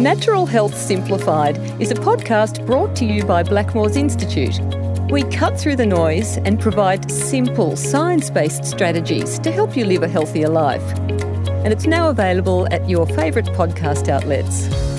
Natural Health Simplified is a podcast brought to you by Blackmores Institute. We cut through the noise and provide simple, science based strategies to help you live a healthier life. And it's now available at your favourite podcast outlets.